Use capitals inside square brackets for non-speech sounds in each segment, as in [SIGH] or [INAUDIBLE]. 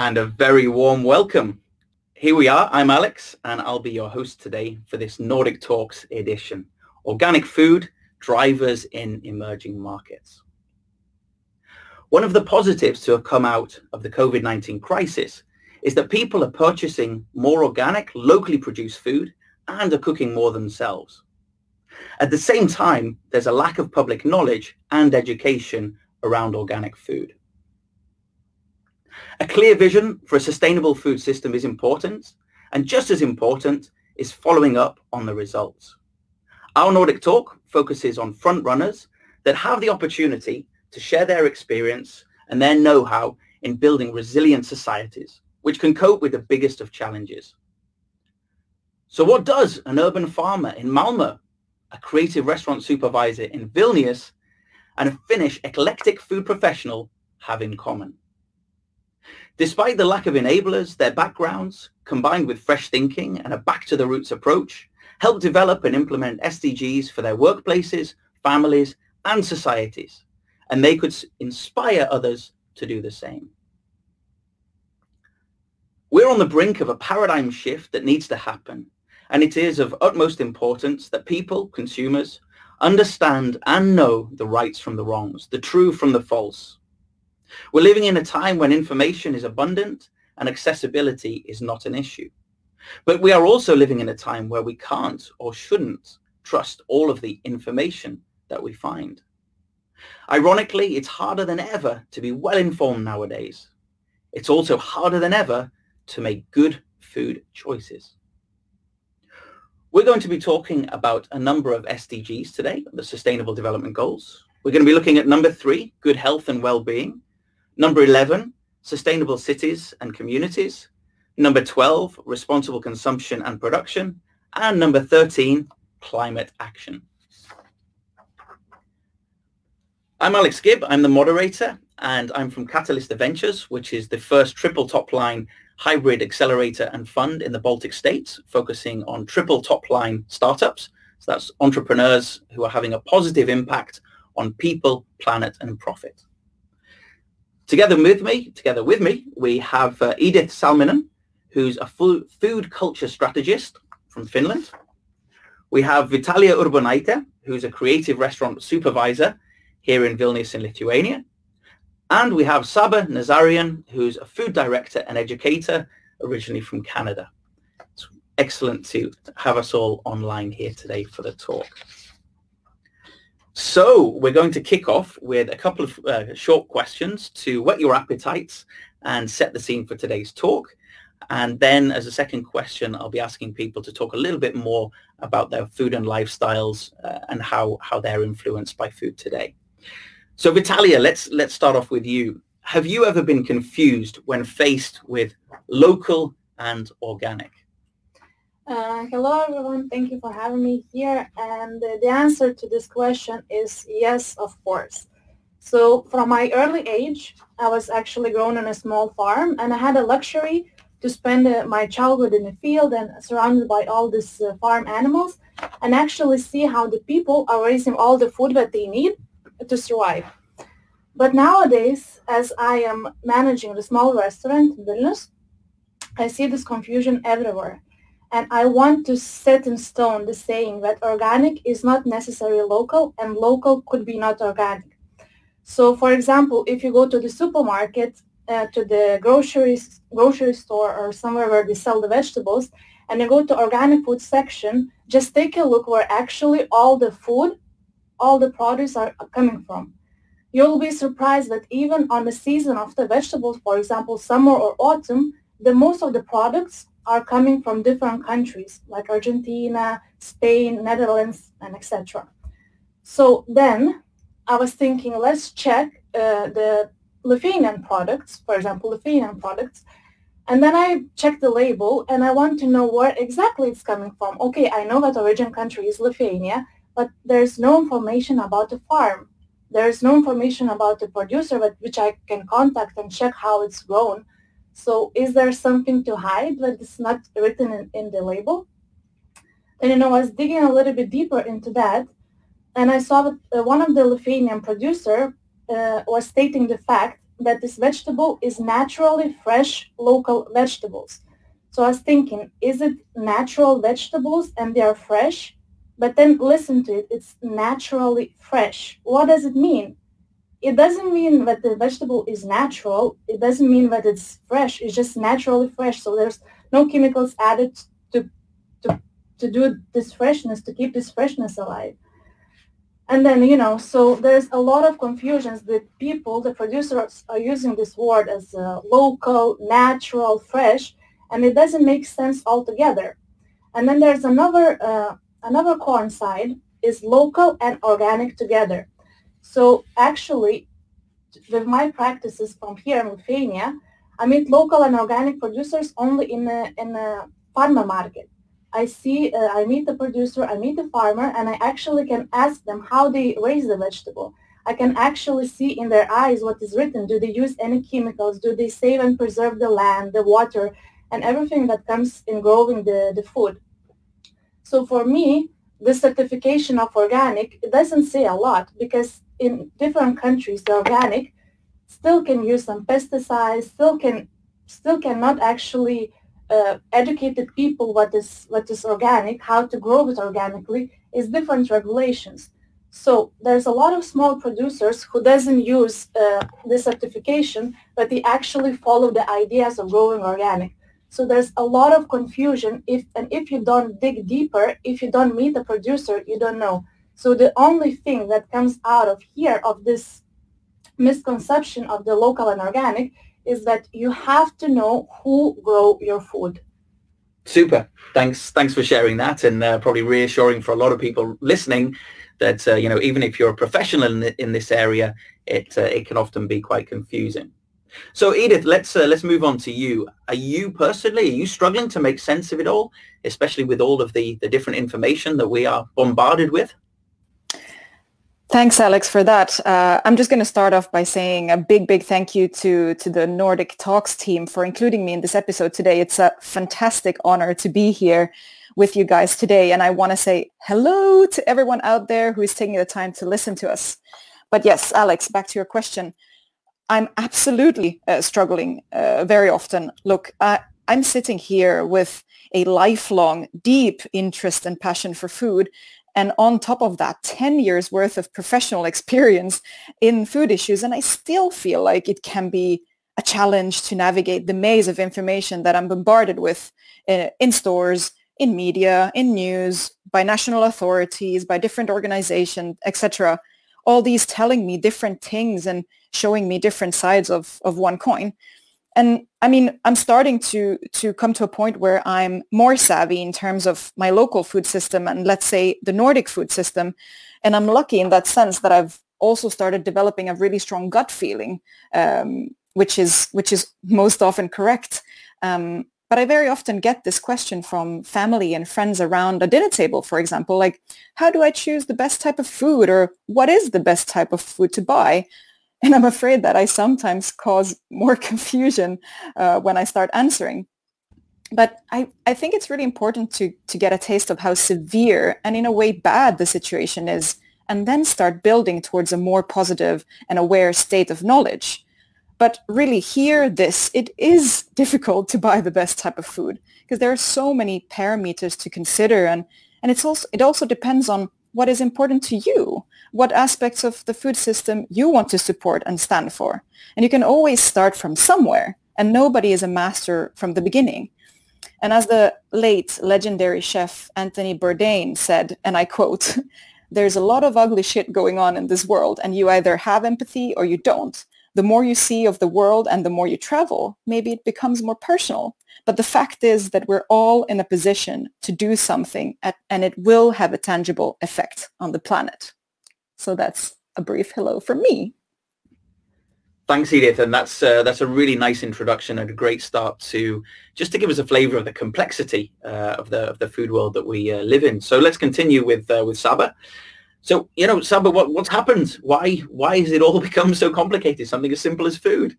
and a very warm welcome. Here we are, I'm Alex, and I'll be your host today for this Nordic Talks edition, Organic Food, Drivers in Emerging Markets. One of the positives to have come out of the COVID-19 crisis is that people are purchasing more organic, locally produced food and are cooking more themselves. At the same time, there's a lack of public knowledge and education around organic food. A clear vision for a sustainable food system is important, and just as important is following up on the results. Our Nordic Talk focuses on front runners that have the opportunity to share their experience and their know-how in building resilient societies, which can cope with the biggest of challenges. So what does an urban farmer in Malmö, a creative restaurant supervisor in Vilnius, and a Finnish eclectic food professional have in common? Despite the lack of enablers, their backgrounds, combined with fresh thinking and a back-to-the-roots approach, help develop and implement SDGs for their workplaces, families, and societies, and they could inspire others to do the same. We're on the brink of a paradigm shift that needs to happen, and it is of utmost importance that people, consumers, understand and know the rights from the wrongs, the true from the false, we're living in a time when information is abundant and accessibility is not an issue. But we are also living in a time where we can't or shouldn't trust all of the information that we find. Ironically, it's harder than ever to be well informed nowadays. It's also harder than ever to make good food choices. We're going to be talking about a number of SDGs today, the Sustainable Development Goals. We're going to be looking at number three, good health and well-being. Number 11, sustainable cities and communities. Number 12, responsible consumption and production. And number 13, climate action. I'm Alex Gibb. I'm the moderator and I'm from Catalyst Ventures, which is the first triple top line hybrid accelerator and fund in the Baltic states, focusing on triple top line startups. So that's entrepreneurs who are having a positive impact on people, planet and profit. Together with me, together with me, we have uh, Edith Salminen, who's a food culture strategist from Finland. We have Vitalia Urbonaite, who's a creative restaurant supervisor here in Vilnius in Lithuania. And we have Saba Nazarian, who's a food director and educator originally from Canada. It's excellent to have us all online here today for the talk. So we're going to kick off with a couple of uh, short questions to whet your appetites and set the scene for today's talk. And then as a second question, I'll be asking people to talk a little bit more about their food and lifestyles uh, and how, how they're influenced by food today. So Vitalia, let's, let's start off with you. Have you ever been confused when faced with local and organic? Uh, hello, everyone. Thank you for having me here. And uh, the answer to this question is yes, of course. So from my early age, I was actually grown on a small farm and I had a luxury to spend uh, my childhood in the field and surrounded by all these uh, farm animals and actually see how the people are raising all the food that they need to survive. But nowadays, as I am managing the small restaurant in Vilnius, I see this confusion everywhere and I want to set in stone the saying that organic is not necessarily local and local could be not organic. So for example, if you go to the supermarket, uh, to the grocery, grocery store or somewhere where they sell the vegetables, and you go to organic food section, just take a look where actually all the food, all the produce are coming from. You'll be surprised that even on the season of the vegetables, for example, summer or autumn, the most of the products are coming from different countries like Argentina, Spain, Netherlands, and etc. So then I was thinking, let's check uh, the Lithuanian products, for example, Lithuanian products, and then I check the label and I want to know where exactly it's coming from. Okay, I know that origin country is Lithuania, but there's no information about the farm. There's no information about the producer, which I can contact and check how it's grown. So is there something to hide that is not written in, in the label? And you know, I was digging a little bit deeper into that, and I saw that uh, one of the Lithuanian producer uh, was stating the fact that this vegetable is naturally fresh local vegetables. So I was thinking, is it natural vegetables and they are fresh? But then listen to it, it's naturally fresh. What does it mean? It doesn't mean that the vegetable is natural. It doesn't mean that it's fresh. It's just naturally fresh. So there's no chemicals added to, to, to do this freshness, to keep this freshness alive. And then, you know, so there's a lot of confusions that people, the producers are using this word as uh, local, natural, fresh, and it doesn't make sense altogether. And then there's another, uh, another corn side is local and organic together. So actually, with my practices from here in Lithuania, I meet local and organic producers only in a, in a farmer market. I see, uh, I meet the producer, I meet the farmer, and I actually can ask them how they raise the vegetable. I can actually see in their eyes what is written. Do they use any chemicals? Do they save and preserve the land, the water, and everything that comes in growing the, the food? So for me, the certification of organic it doesn't say a lot because in different countries, the organic still can use some pesticides, still can still cannot actually uh, the people what is what is organic, how to grow it organically, is different regulations. So there's a lot of small producers who doesn't use uh, this certification, but they actually follow the ideas of growing organic. So there's a lot of confusion if and if you don't dig deeper, if you don't meet the producer, you don't know. So the only thing that comes out of here of this misconception of the local and organic is that you have to know who grow your food. Super. Thanks. Thanks for sharing that, and uh, probably reassuring for a lot of people listening that uh, you know even if you're a professional in, in this area, it uh, it can often be quite confusing. So Edith, let's uh, let's move on to you. Are you personally are you struggling to make sense of it all, especially with all of the the different information that we are bombarded with? Thanks, Alex, for that. Uh, I'm just going to start off by saying a big, big thank you to, to the Nordic Talks team for including me in this episode today. It's a fantastic honor to be here with you guys today. And I want to say hello to everyone out there who is taking the time to listen to us. But yes, Alex, back to your question. I'm absolutely uh, struggling uh, very often. Look, I'm sitting here with a lifelong, deep interest and passion for food and on top of that 10 years worth of professional [LAUGHS] experience in food issues and i still feel like it can be a challenge to navigate the maze of information that i'm bombarded with uh, in stores in media in news by national authorities by different organizations etc all these telling me different things and showing me different sides of, of one coin and I mean, I'm starting to to come to a point where I'm more savvy in terms of my local food system and let's say the Nordic food system, and I'm lucky in that sense that I've also started developing a really strong gut feeling, um, which is which is most often correct. Um, but I very often get this question from family and friends around a dinner table, for example, like, how do I choose the best type of food or what is the best type of food to buy? And I'm afraid that I sometimes cause more [LAUGHS] confusion uh, when I start answering. But I, I think it's really important to, to get a taste of how severe and in a way bad the situation is and then start building towards a more positive and aware state of knowledge. But really hear this, it is [LAUGHS] difficult to buy the best type of food because there are so many parameters to consider and, and it's also, it also depends on what is important to you, what aspects of the food system you want to support and stand for. And you can always start from somewhere, and nobody is a master from the beginning. And as the late legendary chef Anthony Bourdain said, and I quote, [LAUGHS] there's a lot of ugly shit going on in this world, and you either have empathy or you don't. The more you see of the world and the more you travel, maybe it becomes more personal. But the fact is that we're all in a position to do something at, and it will have a tangible effect on the planet. So that's a brief hello from me. Thanks, Edith, and that's uh, that's a really nice introduction and a great start to just to give us a flavour of the complexity uh, of the of the food world that we uh, live in. So let's continue with uh, with Saba. So you know, Saba, what what's happened? Why why has it all [LAUGHS] become so complicated? Something as simple as food.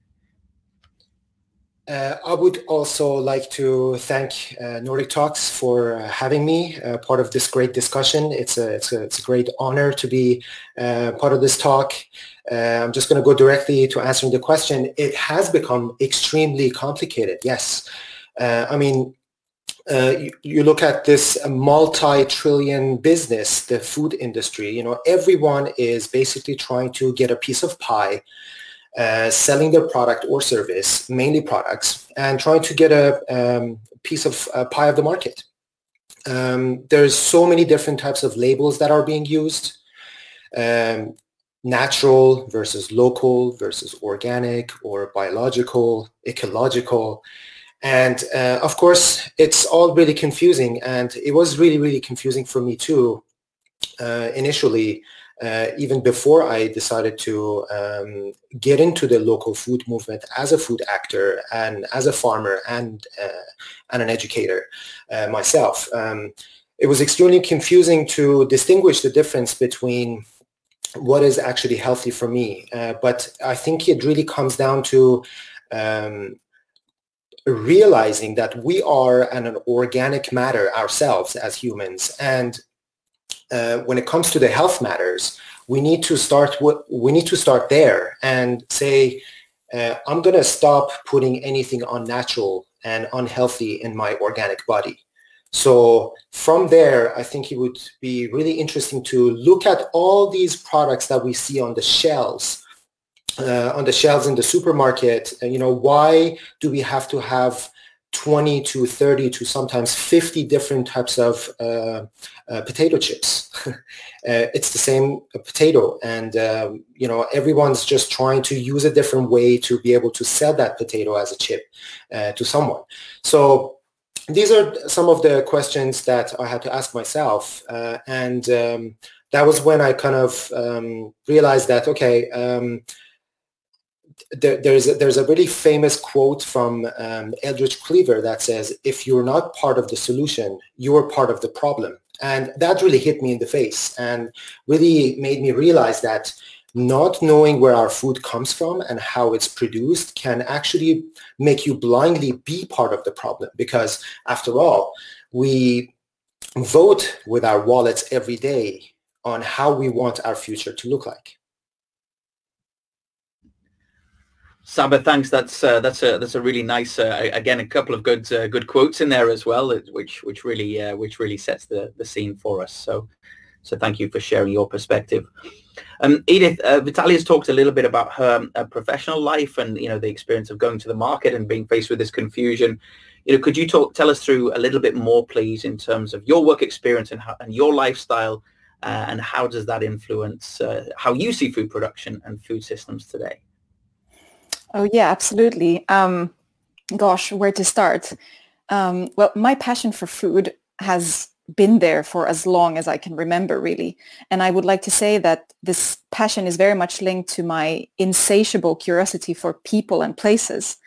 Uh, I would also like to thank uh, Nordic Talks for uh, having me uh, part of this great discussion. It's a, it's a, it's a great honor to be uh, part of this talk. Uh, I'm just going to go directly to answering the question. It has become extremely complicated, yes. I mean, you, you, look at this multi-trillion business, the food industry, you know, everyone is basically trying to get a piece of pie uh, selling their product or service, mainly products, and trying to get a um, piece of uh, pie of the market. Um, there's so many different types of labels that are being used. Um, natural versus local versus organic or biological, ecological. And uh, of course, it's all really confusing. And it was really, really confusing for me too, uh, initially, uh, even before I decided to um, get into the local food movement as a food actor and as a farmer and uh, and an educator uh, myself. Um, it was extremely confusing to distinguish the difference between what is actually healthy for me. Uh, but I think it really comes down to um, realizing that we are an organic matter ourselves as humans and uh, when it comes to the health matters, we need to start we need to start there and say, uh, I'm going to stop putting anything unnatural and unhealthy in my organic body. So from there, I think it would be really interesting to look at all these products that we see on the shelves, uh, on the shelves in the supermarket. You know, why do we have to have 20 to 30 to sometimes 50 different types of uh, uh, potato chips. [LAUGHS] uh, it's the same potato and um, you know everyone's just trying to use a different way to be able to sell that potato as a chip uh, to someone. So these are some of the questions that I had to ask myself uh, and um, that was when I kind of um, realized that okay um, there, there's a, there's a really famous quote from um, Eldridge Cleaver that says, "If you're not part of the solution, you're part of the problem." And that really hit me in the face and really made me realize that not knowing where our food comes from and how it's produced can actually make you blindly be part of the problem because after all, we vote with our wallets every day on how we want our future to look like. Saba, thanks. That's uh, that's a that's a really nice. Uh, again, a couple of good uh, good quotes in there as well, which which really uh, which really sets the the scene for us. So so thank you for sharing your perspective. Um, Edith, uh, Vitalia has talked a little bit about her uh, professional life and you know the experience of going to the market and being faced with this confusion. You know, could you talk tell us through a little bit more, please, in terms of your work experience and how, and your lifestyle, and how does that influence how you see food production and food systems today? Oh yeah, absolutely. Um, gosh, where to start? Um, well, my passion for food has been there for as long as I can remember, really. And I would like to say that this passion is very much linked to my insatiable curiosity for people and places.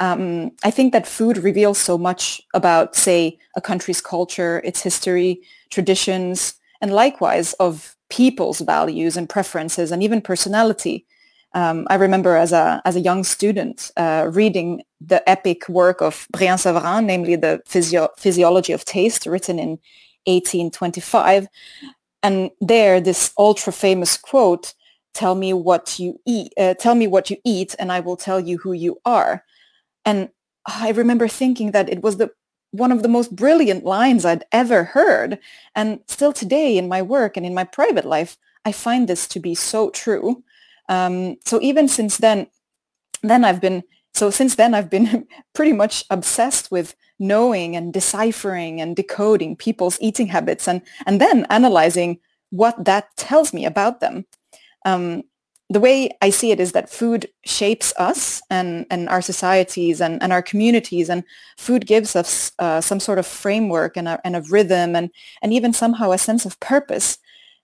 Um, I think that food reveals so much about, say, a country's culture, its history, traditions, and likewise of people's values and preferences and even personality. Um, I remember as a as a young student uh, reading the epic work of Brillat-Savarin, namely the Physio- Physiology of Taste, written in 1825, and there this ultra famous quote: "Tell me what you eat. Uh, tell me what you eat, and I will tell you who you are." And I remember thinking that it was the one of the most brilliant lines I'd ever heard, and still today in my work and in my private life, I find this to be so true. Um, so even since then, then I've been so since then I've been [LAUGHS] pretty much obsessed with knowing and deciphering and decoding people's eating habits and and then analyzing what that tells me about them. Um, the way I see it is that food shapes us and, and our societies and, and our communities and food gives us uh, some sort of framework and a, and a rhythm and, and even somehow a sense of purpose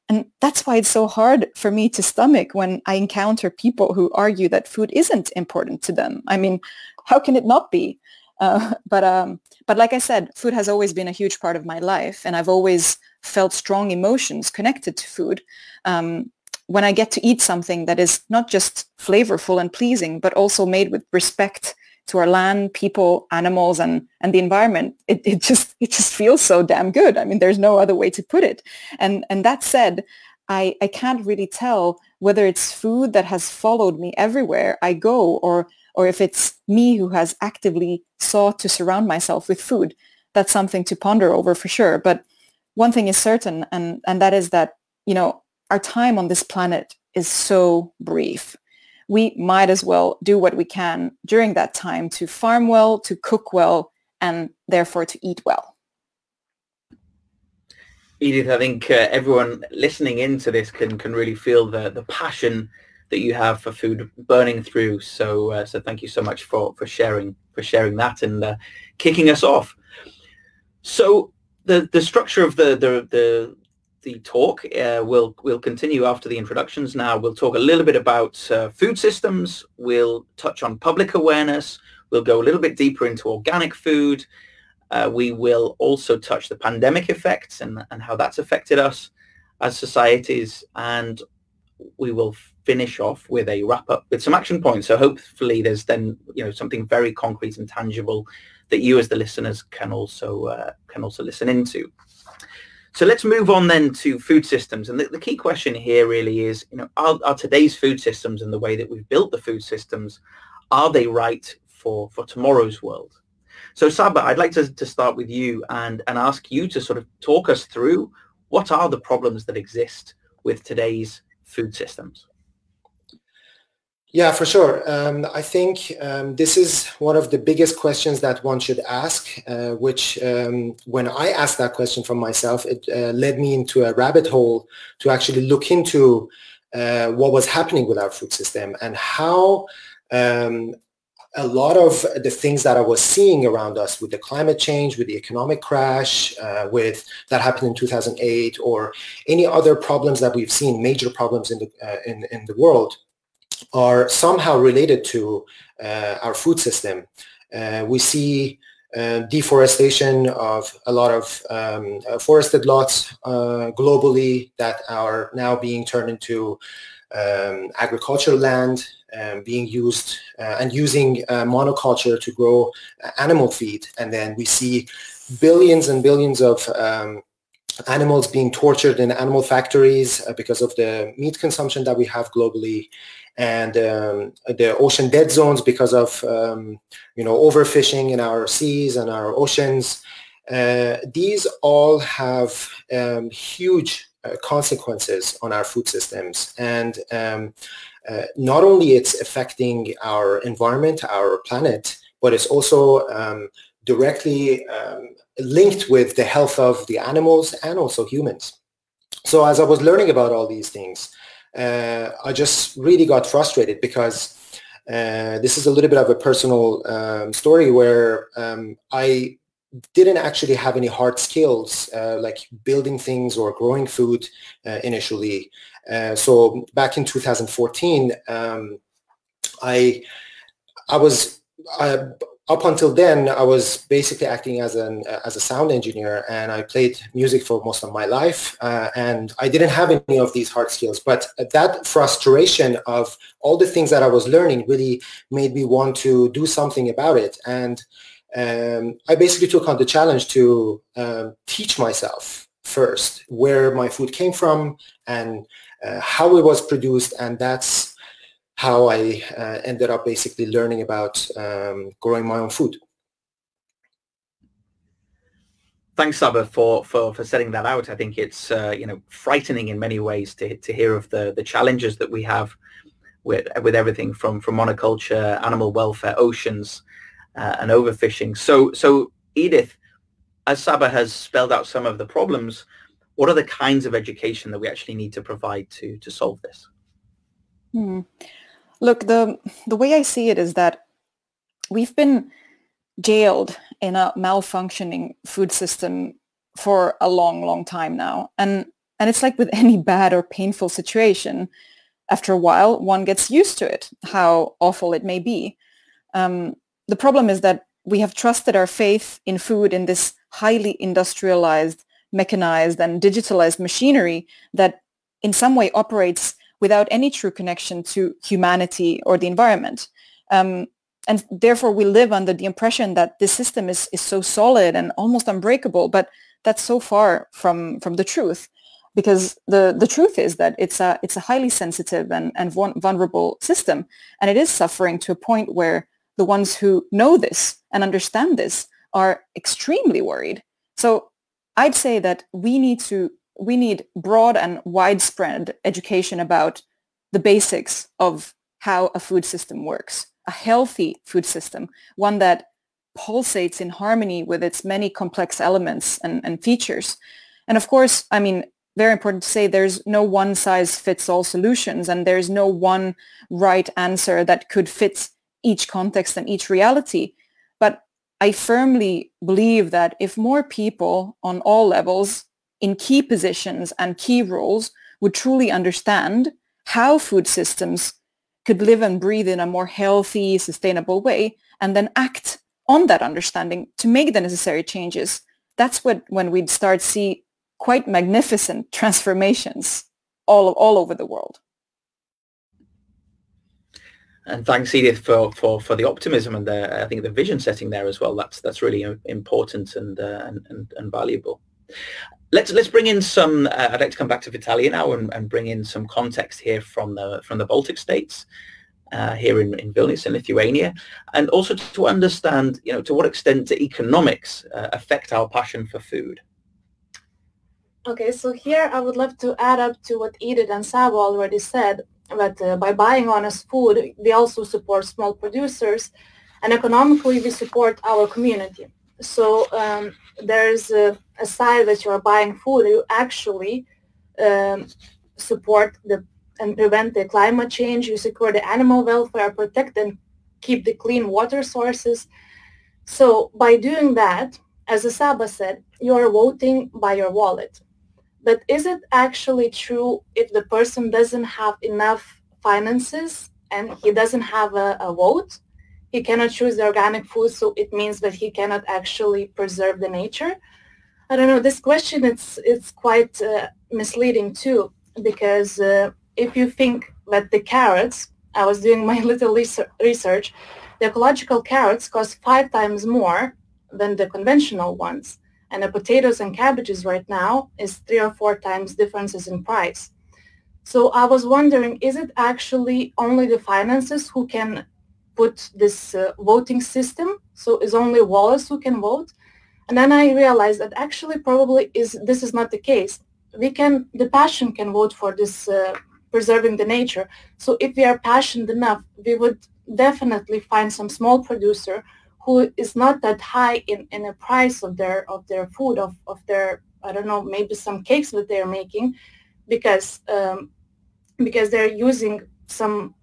and that's why it's so hard for me to stomach when I encounter people who argue that food isn't important to them. I mean, how can it not be? Uh, [LAUGHS] but um, but like I said, food has always been a huge part of my life, and I've always felt strong emotions connected to food. Um, when I get to eat something that is not just flavorful and pleasing, but also made with respect to our land, people, animals, and and the environment, it, it just it just feels so damn good. I mean, there's no other way to put it. And and that said, I I can't really tell whether it's food that has followed me everywhere I go, or or if it's me who has actively sought to surround myself with food. That's something to ponder over for sure. But one thing is certain, and and that is that you know our time on this planet is so brief we might as well do what we can during that time to farm well, to cook well, and therefore to eat well. Edith, I think uh, everyone listening into this can can really feel the the passion that you have for food burning through. So uh, so thank you so much for for sharing for sharing that and uh, kicking us off. So the the structure of the the the the talk. Uh, we'll we'll continue after the introductions. Now we'll talk a little bit about uh, food systems. We'll touch on public awareness. We'll go a little bit deeper into organic food. Uh, we will also touch the pandemic effects and, and how that's affected us as societies. And we will finish off with a wrap up with some action points. So hopefully there's then you know something very concrete and tangible that you as the listeners can also uh, can also listen into. So let's move on then to food systems. And the, the key question here really is, you know, are, are, today's food systems and the way that we've built the food systems, are they right for, for tomorrow's world? So Saba, I'd like to, to start with you and, and ask you to sort of talk us through what are the problems that exist with today's food systems? Yeah, for sure. Um, I think um, this is one of the biggest questions that one should ask, uh, which um, when I asked that question from myself, it uh, led me into a rabbit hole to actually look into uh, what was happening with our food system and how um, a lot of the things that I was seeing around us with the climate change, with the economic crash, uh, with that happened in 2008, or any other problems that we've seen, major problems in the uh, in, in the world, are somehow related to uh, our food system. Uh, we see uh, deforestation of a lot of um, forested lots globally that are now being turned into um, agricultural land um, being used uh, and using uh, monoculture to grow animal feed. And then we see billions and billions of um, animals being tortured in animal factories uh, because of the meat consumption that we have globally and um, the ocean dead zones because of um, you know overfishing in our seas and our oceans. Uh, these all have um, huge uh, consequences on our food systems, and um, uh, not only it's affecting our environment, our planet, but it's also um, directly um, linked with the health of the animals and also humans. So as I was learning about all these things, uh, I just really got frustrated because uh, this is a little bit of a personal um, story where um, I didn't actually have any hard skills uh, like building things or growing food uh, initially. Uh, so back in 2014, um, I I was I, up until then, I was basically acting as an as a sound engineer, and I played music for most of my life. Uh, and I didn't have any of these hard skills, but that frustration of all the things that I was learning really made me want to do something about it. And um, I basically took on the challenge to um, teach myself first where my food came from and uh, how it was produced, and that's how I uh, ended up basically learning about um, growing my own food. Thanks, Saba, for, for, for setting that out. I think it's uh, you know frightening in many ways to, to hear of the, the challenges that we have with with everything from, from monoculture, animal welfare, oceans, uh, and overfishing. So so Edith, as Saba has spelled out some of the problems, what are the kinds of education that we actually need to provide to to solve this? Hmm. Look, the the way I see it is that we've been jailed in a malfunctioning food system for a long, long time now. And and it's like with [LAUGHS] any bad or painful situation, after a while, one gets used to it, how awful it may be. Um, the problem is that we have trusted our faith in food in this highly industrialized, mechanized, and digitalized machinery that in some way operates without any true connection to humanity or the environment. Um, and therefore we live under the impression that this system is, is so solid and almost unbreakable, but that's so far from, from the truth because the, the truth is that it's a, it's a highly sensitive and, and vulnerable system and it is suffering to a point where the ones who know this and understand this are extremely worried. So I'd say that we need to we need broad and widespread education about the basics of how a food system works, a healthy food system, one that pulsates in harmony with its many complex elements and, and features. And of course, I mean, very important to say there's no one size fits all solutions and there's no one right answer that could fit each context and each reality. But I firmly believe that if more people on all levels in key positions and key roles would truly understand how food systems could live and breathe in a more healthy, sustainable way, and then act on that understanding to make the necessary changes, that's what, when we'd start see quite magnificent transformations all, all over the world. And thanks, Edith, for, for, for the optimism and the, I think the vision setting there as well. That's that's really important and uh, and, and, and valuable. Let's let's bring in some. Uh, I'd like to come back to Vitalia now and, and bring in some context here from the from the Baltic states. Uh, here in, in Vilnius in Lithuania, and also to understand, you know, to what extent economics uh, affect our passion for food. Okay, so here I would love to add up to what Edith and Saba already said, that uh, by buying honest food, we also support small producers, and economically we support our community. So um, there's a, a, side that you're buying food, you actually um, support the and prevent the climate change, you secure the animal welfare, protect and keep the clean water sources. So by doing that, as Saba said, you are voting by your wallet. But is it actually true if the person doesn't have enough finances and he doesn't have a, a vote? He cannot choose the organic food, so it means that he cannot actually preserve the nature. I don't know. This question it's it's quite uh, misleading too, because uh, if you think that the carrots, I was doing my [LAUGHS] little research, the ecological carrots cost five times more than the conventional ones. And the potatoes and cabbages right now is three or four times differences in price. So I was wondering, is it actually only the finances who can put this uh, voting system? So it's only Wallace who can vote? And then I realized that actually probably is this is not the case. We can, the passion can vote for this uh, preserving the nature. So if we are passionate enough, we would definitely find some small producer who is not that high in, in the price of their of their food of, of their I don't know maybe some cakes that they're making because um, because they're using some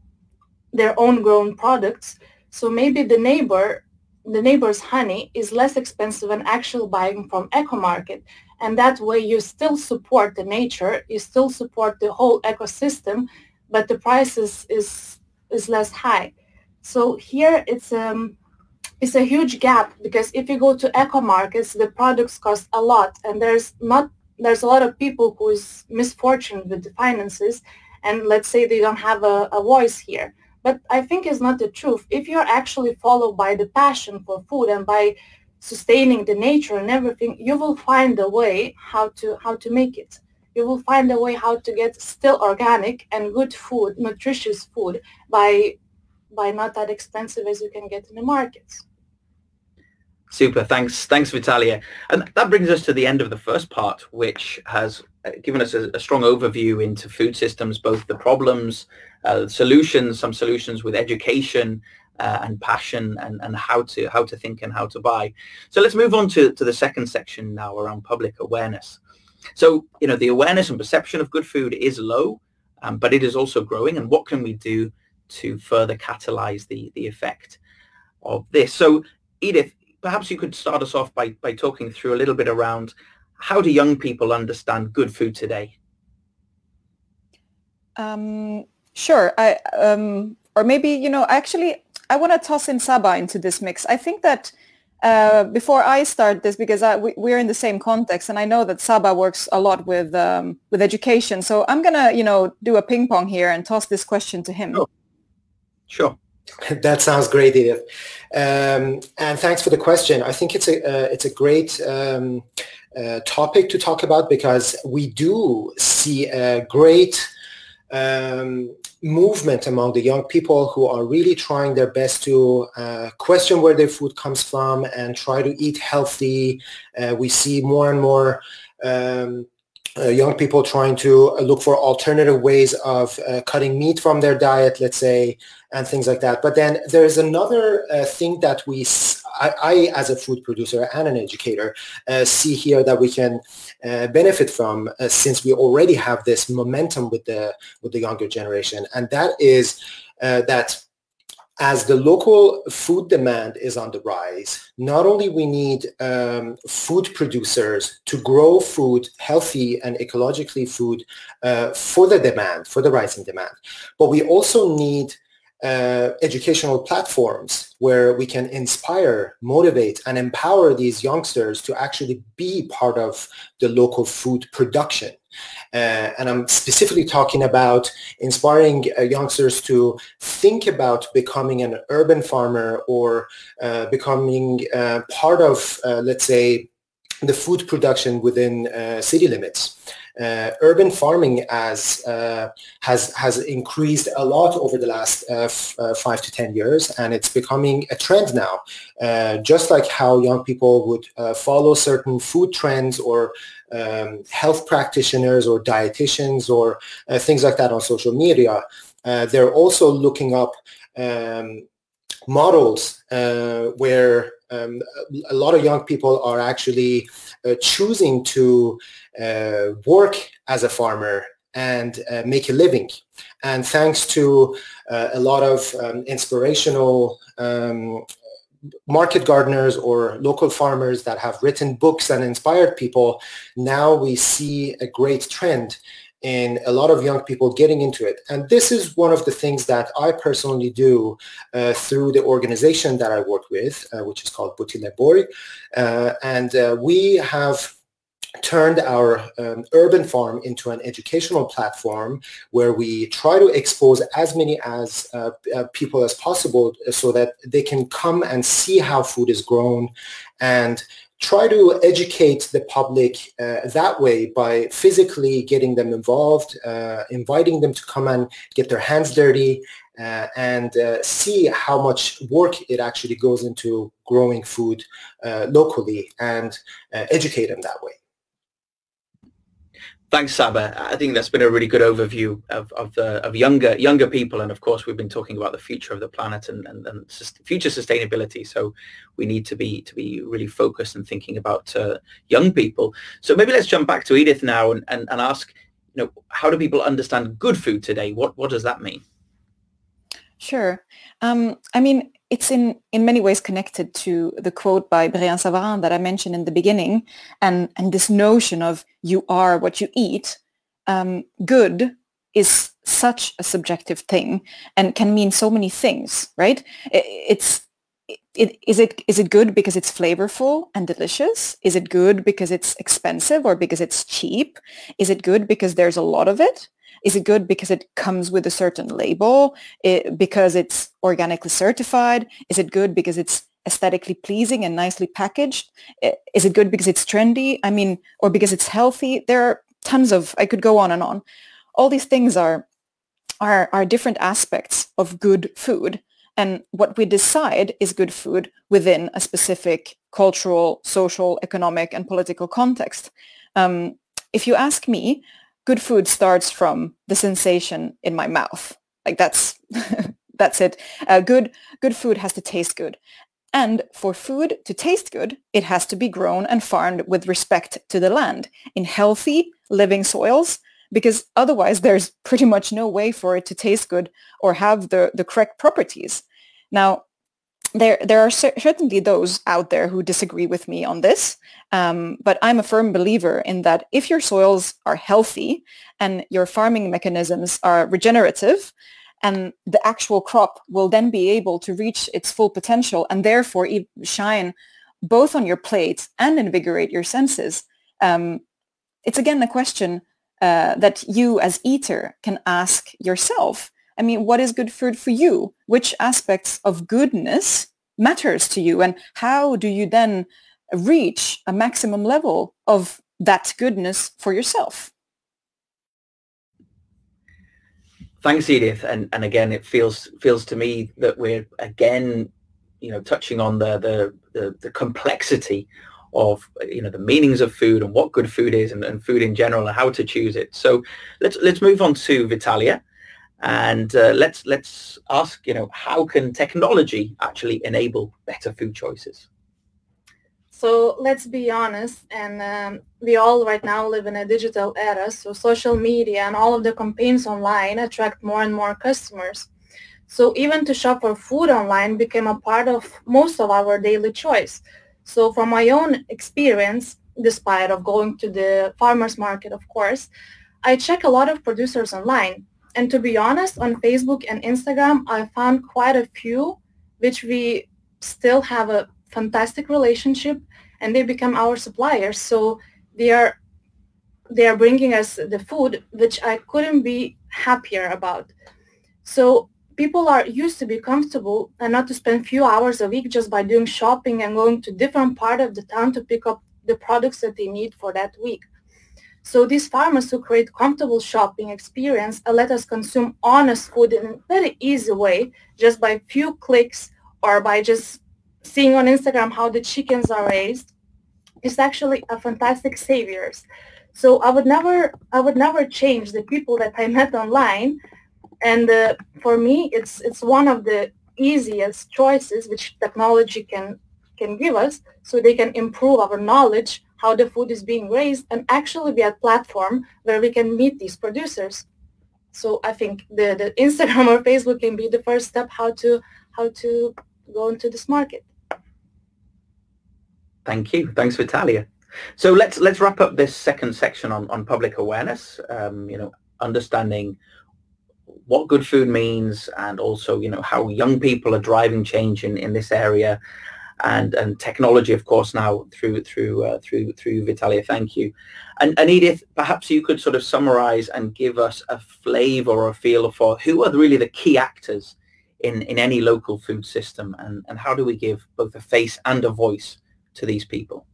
their own grown products. So maybe the neighbor the neighbor's honey is less expensive than actual buying from eco market. And that way you still support the nature you still support the whole ecosystem but the price is is, is less high. So here it's um it's a huge gap because if you go to eco markets the products cost a lot. And there's not there's a lot of people who is misfortune with the finances. And let's say they don't have a, a voice here but i think it's not the truth if you're actually followed by the passion for food and by sustaining the nature and everything, you will find a way how to how to make it. You will find a way how to get still organic and good food, nutritious food by by not that expensive as you can get in the markets. Super. Thanks. Thanks, Vitalia. And that brings us to the end of the first part, which has uh, given us a, a strong overview into food systems, both the problems, uh, solutions, some solutions with education, uh, and passion and, and how to how to think and how to buy. So let's move on to, to the second section now around public awareness. So, you know, the awareness and perception of good food is low, um, but it is also growing. And what can we do to further catalyze the, the effect of this? So, Edith, perhaps you could start us off by, by talking through a little bit around how do young people understand good food today? Um, sure. I, um, or maybe, you know, actually, I want to toss in Saba into this mix. I think that uh, before I start this, because I, we, are in the same context, and I know that Saba works a lot with um, with education. So I'm gonna, you know, do a ping pong here and toss this question to him. Sure. sure. [LAUGHS] that sounds great, Edith. Um, and thanks for the question. I think it's a uh, it's a great um, uh, topic to talk about because we do see a great um, movement among the young people who are really trying their best to uh, question where their food comes from and try to eat healthy. Uh, we see more and more um, uh, young people trying to look for alternative ways of uh, cutting meat from their diet, let's say, and things like that. But then there's another uh, thing that we, I, I, as a food producer and an educator, uh, see here that we can uh, benefit from uh, since we already have this momentum with the with the younger generation, and that is that as the local food demand is on the rise, not only we need um, food producers to grow food, healthy and ecologically food uh, for the demand, for the rising demand, but we also need uh, educational platforms where we can inspire, motivate, and empower these youngsters to actually be part of the local food production. Uh, and I'm specifically talking about inspiring uh, youngsters to think about becoming an urban farmer or uh, becoming uh, part of, let's say, the food production within city limits. Uh, urban farming as uh, has has increased a lot over the last uh, f- five to ten years, and it's becoming a trend now. just like how young people would follow certain food trends or um, health practitioners or dietitians or uh, things like that on social media. Uh, they're also looking up um, models uh, where um, a lot of young people are actually uh, choosing to uh, work as a farmer and uh, make a living. And thanks to a lot of um, inspirational um, market gardeners or local farmers that have written books and inspired people, now we see a great trend in a lot of young people getting into it. And this is one of the things that I personally do uh, through the organization that I work with, uh, which is called Buti Uh, and uh, we have turned our um, urban farm into an educational platform where we try to expose as many as uh, uh, people as possible so that they can come and see how food is grown and try to educate the public uh, that way by physically getting them involved, uh, inviting them to come and get their hands dirty uh, and uh, see how much work it actually goes into growing food locally and educate them that way. Thanks, Saba. I think that's been a really good overview of, of the of younger younger people, and of course, we've been talking about the future of the planet and, and, and future sustainability. So we need to be to be really focused and thinking about uh, young people. So maybe let's jump back to Edith now and, and, and ask, you know, how do people understand good food today? What what does that mean? Sure. Um, I mean, it's in, in many ways connected to the quote by Brillat-Savarin that I mentioned in the beginning, and, and this notion of you are what you eat. Um, good is such a subjective thing and can mean so many things, right? It, it's it, is it is it good because it's flavorful and delicious? Is it good because it's expensive or because it's cheap? Is it good because there's a lot of it? Is it good because it comes with a certain label? It, because it's organically certified? Is it good because it's aesthetically pleasing and nicely packaged? Is it good because it's trendy? I mean, or because it's healthy? There are tons of, I could go on and on. All these things are, are, are different aspects of good food. And what we decide is good food within a specific cultural, social, economic, and political context. Um, if you ask me, good food starts from the sensation in my mouth. Like that's [LAUGHS] that's it. Uh, good good food has to taste good. And for food to taste good, it has to be grown and farmed with respect to the land in healthy, living soils, because otherwise there's pretty much no way for it to taste good or have the, the correct properties. Now, there there are certainly those out there who disagree with me on this, um, but I'm a firm believer in that if your soils are healthy and your farming mechanisms are regenerative, and the actual crop will then be able to reach its full potential and therefore shine both on your plate and invigorate your senses. Um, it's again a question uh, that you as eater can ask yourself I mean, what is good food for you? Which aspects of goodness matters to you? And how do you then reach a maximum level of that goodness for yourself? Thanks, Edith. And and again, it feels feels to me that we're again, you know, touching on the the the, the complexity of you know the meanings of food and what good food is and, and, food in general and how to choose it. So let's let's move on to Vitalia, and uh, let's let's ask you know how can technology actually enable better food choices? So let's be honest, and um, we all right now live in a digital era, so social media and all of the campaigns online attract more and more customers. So even to shop for food online became a part of most of our daily choice. So from my own experience, despite of going to the farmer's market, of course, I check a lot of producers online. And to be honest, on Facebook and Instagram, I found quite a few which we still have a fantastic relationship and they become our suppliers. So they are they are bringing us the food, which I couldn't be happier about. So people are used to be comfortable and not to spend few hours a week just by doing shopping and going to different part of the town to pick up the products that they need for that week. So these farmers who create comfortable shopping experience uh, let us consume honest food in a very easy way just by a few clicks or by just seeing on Instagram how the chickens are raised is actually a fantastic saviors. So I would never, I would never change the people that I [LAUGHS] met online. And uh, for me, it's it's one of the easiest choices which technology can can give us, so they can improve our knowledge how the food is being raised and actually be a platform where we can meet these producers. So I think the, the [LAUGHS] Instagram or Facebook can be the first step how to how to go into this market. Thank you. Thanks, Vitalia. So let's let's wrap up this second section on, on public awareness. Um, you know, understanding what good food means and also, you know, how young people are driving change in, in this area and and technology, of course, now through through uh, through through Vitalia. Thank you, and and Edith, perhaps you could sort of summarize and give us a flavor or a feel for who are really the key actors in in any local food system, and and how do we give both a face and a voice to these people?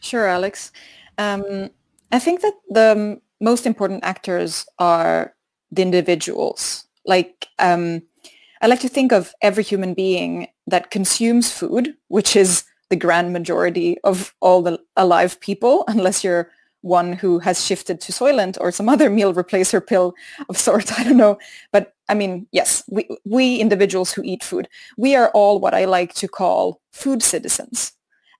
Sure, Alex. Um, I think that the most important actors are the individuals. Like, um, I like to think of every human being that consumes food, which is the grand majority of all the alive people, [LAUGHS] unless you're one who has shifted to Soylent or some other meal replacer pill of sort. [LAUGHS] I don't know. But I mean, yes, we, we individuals who eat food, we are all what I like to call food citizens.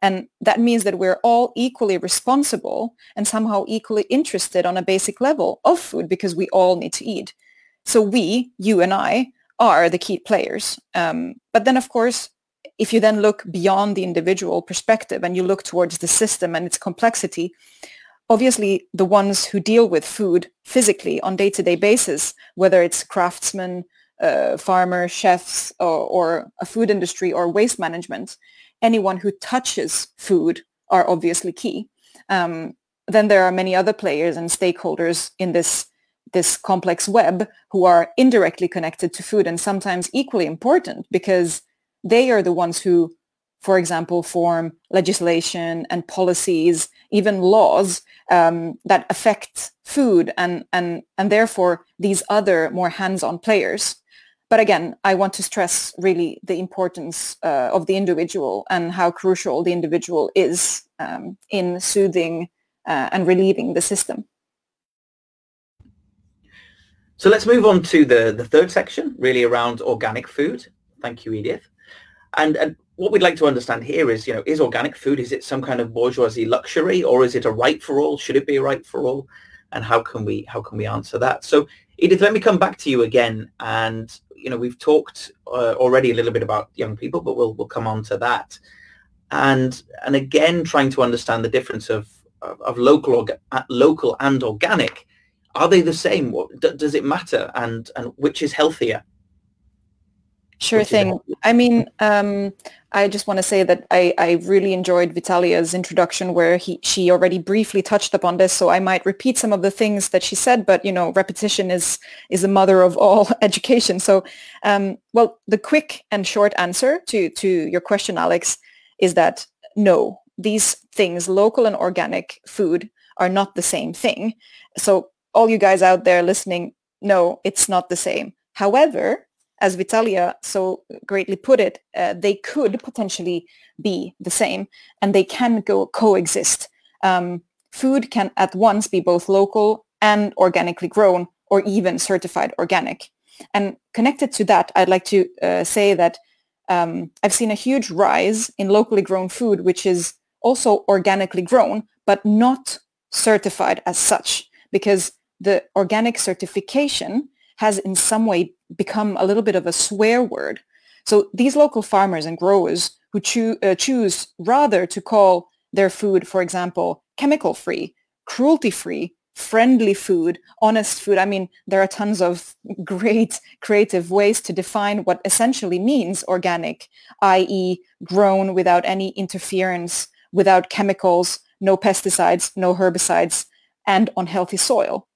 And that means that we're all equally responsible and somehow equally interested on a basic level of food because we all need to eat. So we, you and I, are the key players. Um, but then, of course, if you then look beyond the individual perspective and you look towards the system and its complexity, obviously the ones who deal with food physically on day-to-day basis, whether it's craftsmen, uh, farmers, chefs, or, or a food industry or waste management, anyone who touches food are obviously key. Um, then there are many other players and stakeholders in this this complex web who are indirectly connected to food and sometimes equally important because they are the ones who, for example, form legislation and policies, even laws um, that affect food and, and, and therefore these other more hands-on players but again, I want to stress really the importance uh, of the individual and how crucial the individual is um, in soothing uh, and relieving the system. So let's move on to the, the third section, really around organic food. Thank you, Edith. And, and what we'd like to understand here is, you know, is organic food, is it some kind of bourgeoisie luxury or is it a right for all? Should it be a right for all? And how can we how can we answer that? So Edith, let me come back to you again and you know, we've talked uh, already a little bit about young people, but we'll we'll come on to that. And and again, trying to understand the difference of of, of local uh, local and organic. Are they the same? What, does it matter? And and which is healthier? Sure thing. I mean, um, I just want to say that I, I really enjoyed Vitalia's introduction where he she already briefly touched upon this, so I might repeat some of the things that she said, but you know, repetition is is the mother of all [LAUGHS] education. So, um, well, the quick and short answer to to your question, Alex, is that no, these things, local and organic food, are not the same thing. So, all you guys out there listening, no, it's not the same. However, as Vitalia so greatly put it, uh, they could potentially be the same and they can go coexist. Um, food can at once be both local and organically grown or even certified organic. And connected to that, I'd like to uh, say that um, I've seen a huge rise in locally grown food, which is also organically grown, but not certified as such, because the organic certification has in some way become a little bit of a swear word. So these local farmers and growers who choo- uh, choose rather to call their food, for example, chemical-free, cruelty-free, friendly food, honest food. I mean, there are tons of [LAUGHS] great creative ways to define what essentially means organic, i.e. grown without any interference, without chemicals, no pesticides, no herbicides, and on healthy soil.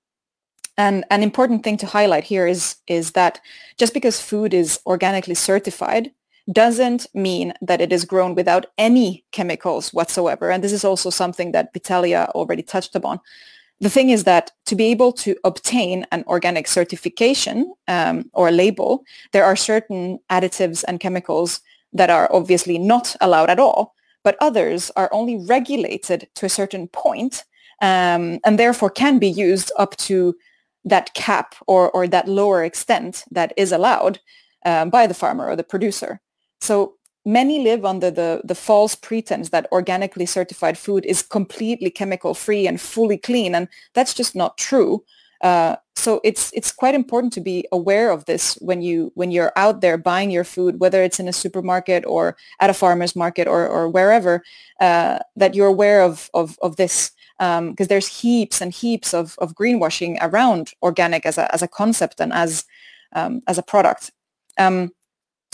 And an important thing to highlight here is, is that just because food is organically certified doesn't mean that it is grown without any chemicals whatsoever. And this is also something that Vitalia already touched upon. The thing is that to be able to obtain an organic certification um, or label, there are certain additives and chemicals that are obviously not allowed at all, but others are only regulated to a certain point, um, and therefore can be used up to that cap or, or that lower extent that is allowed um, by the farmer or the producer. So many live under the, the false pretense that organically certified food is completely chemical free and fully clean. And that's just not true. Uh, so it's it's quite important to be aware of this when you when you're out there buying your food, whether it's in a supermarket or at a farmer's market or, or wherever, uh, that you're aware of, of, of this because um, there's heaps and heaps of, of greenwashing around organic as a, as a concept and as um, as a product. Um,